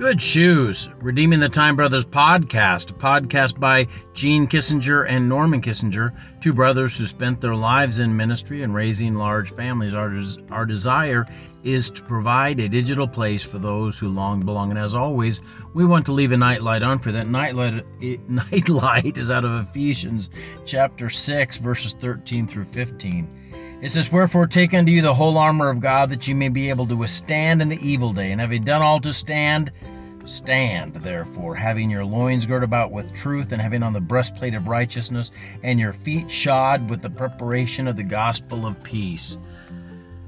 Good Shoes, Redeeming the Time Brothers podcast, a podcast by Gene Kissinger and Norman Kissinger, two brothers who spent their lives in ministry and raising large families. Our, our desire is to provide a digital place for those who long belong. And as always, we want to leave a nightlight on for that. Nightlight, eh, nightlight is out of Ephesians chapter 6, verses 13 through 15. It says, Wherefore take unto you the whole armor of God, that you may be able to withstand in the evil day. And having done all to stand, Stand, therefore, having your loins girt about with truth, and having on the breastplate of righteousness, and your feet shod with the preparation of the gospel of peace.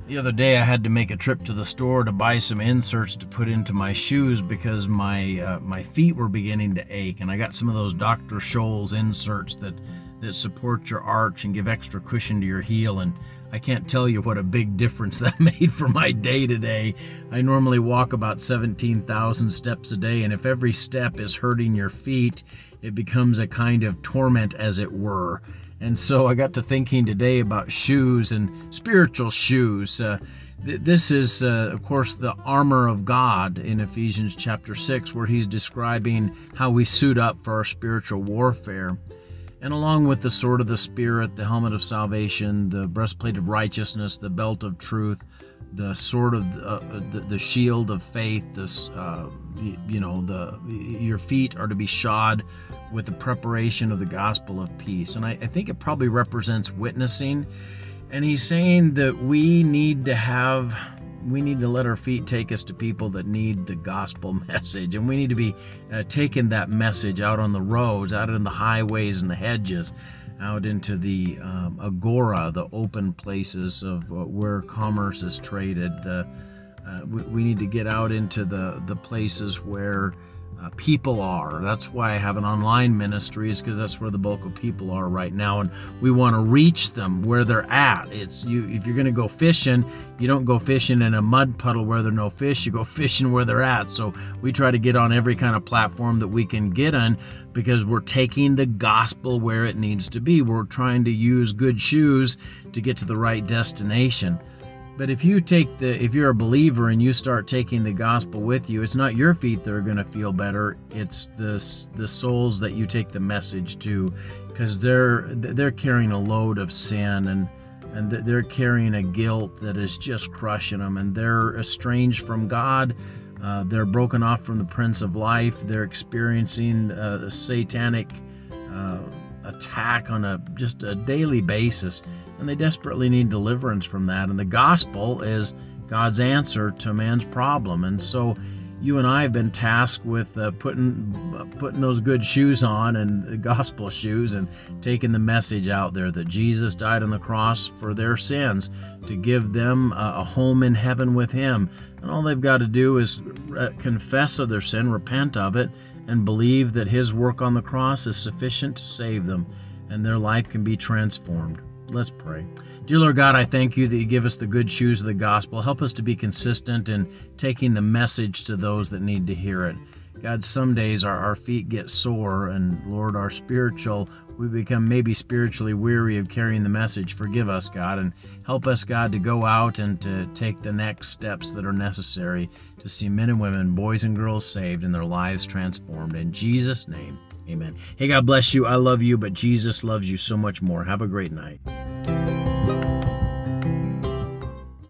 The other day, I had to make a trip to the store to buy some inserts to put into my shoes because my uh, my feet were beginning to ache, and I got some of those Dr. Scholl's inserts that that support your arch and give extra cushion to your heel. And I can't tell you what a big difference that made for my day today. I normally walk about 17,000 steps a day, and if every step is hurting your feet, it becomes a kind of torment, as it were. And so I got to thinking today about shoes and spiritual shoes. Uh, th- this is, uh, of course, the armor of God in Ephesians chapter 6, where he's describing how we suit up for our spiritual warfare and along with the sword of the Spirit, the helmet of salvation, the breastplate of righteousness, the belt of truth, the sword of uh, the, the, shield of faith, this uh, you know the your feet are to be shod with the preparation of the gospel of peace, and I, I think it probably represents witnessing. And he's saying that we need to have we need to let our feet take us to people that need the gospel message. And we need to be uh, taking that message out on the roads out in the highways and the hedges out into the um, agora the open places of uh, where commerce is traded uh, we, we, need to get out into the the places where uh, people are. That's why I have an online ministry, is because that's where the bulk of people are right now, and we want to reach them where they're at. It's you. If you're going to go fishing, you don't go fishing in a mud puddle where there are no fish. You go fishing where they're at. So we try to get on every kind of platform that we can get on because we're taking the gospel where it needs to be. We're trying to use good shoes to get to the right destination. But if you take the if you're a believer and you start taking the gospel with you, it's not your feet that are going to feel better. It's the the souls that you take the message to because they're they're carrying a load of sin and and they're carrying a guilt that is just crushing them and they're estranged from God. Uh, they're broken off from the Prince of Life. They're experiencing uh, satanic uh, attack on a just a daily basis and they desperately need deliverance from that. And the gospel is God's answer to man's problem. And so you and I have been tasked with uh, putting uh, putting those good shoes on and the gospel shoes and taking the message out there that Jesus died on the cross for their sins to give them a, a home in heaven with Him. And all they've got to do is confess of their sin, repent of it, and believe that His work on the cross is sufficient to save them, and their life can be transformed. Let's pray. Dear Lord God, I thank you that you give us the good shoes of the gospel. Help us to be consistent in taking the message to those that need to hear it. God, some days our, our feet get sore, and Lord, our spiritual, we become maybe spiritually weary of carrying the message. Forgive us, God, and help us, God, to go out and to take the next steps that are necessary to see men and women, boys and girls saved, and their lives transformed. In Jesus' name, Amen. Hey, God bless you. I love you, but Jesus loves you so much more. Have a great night.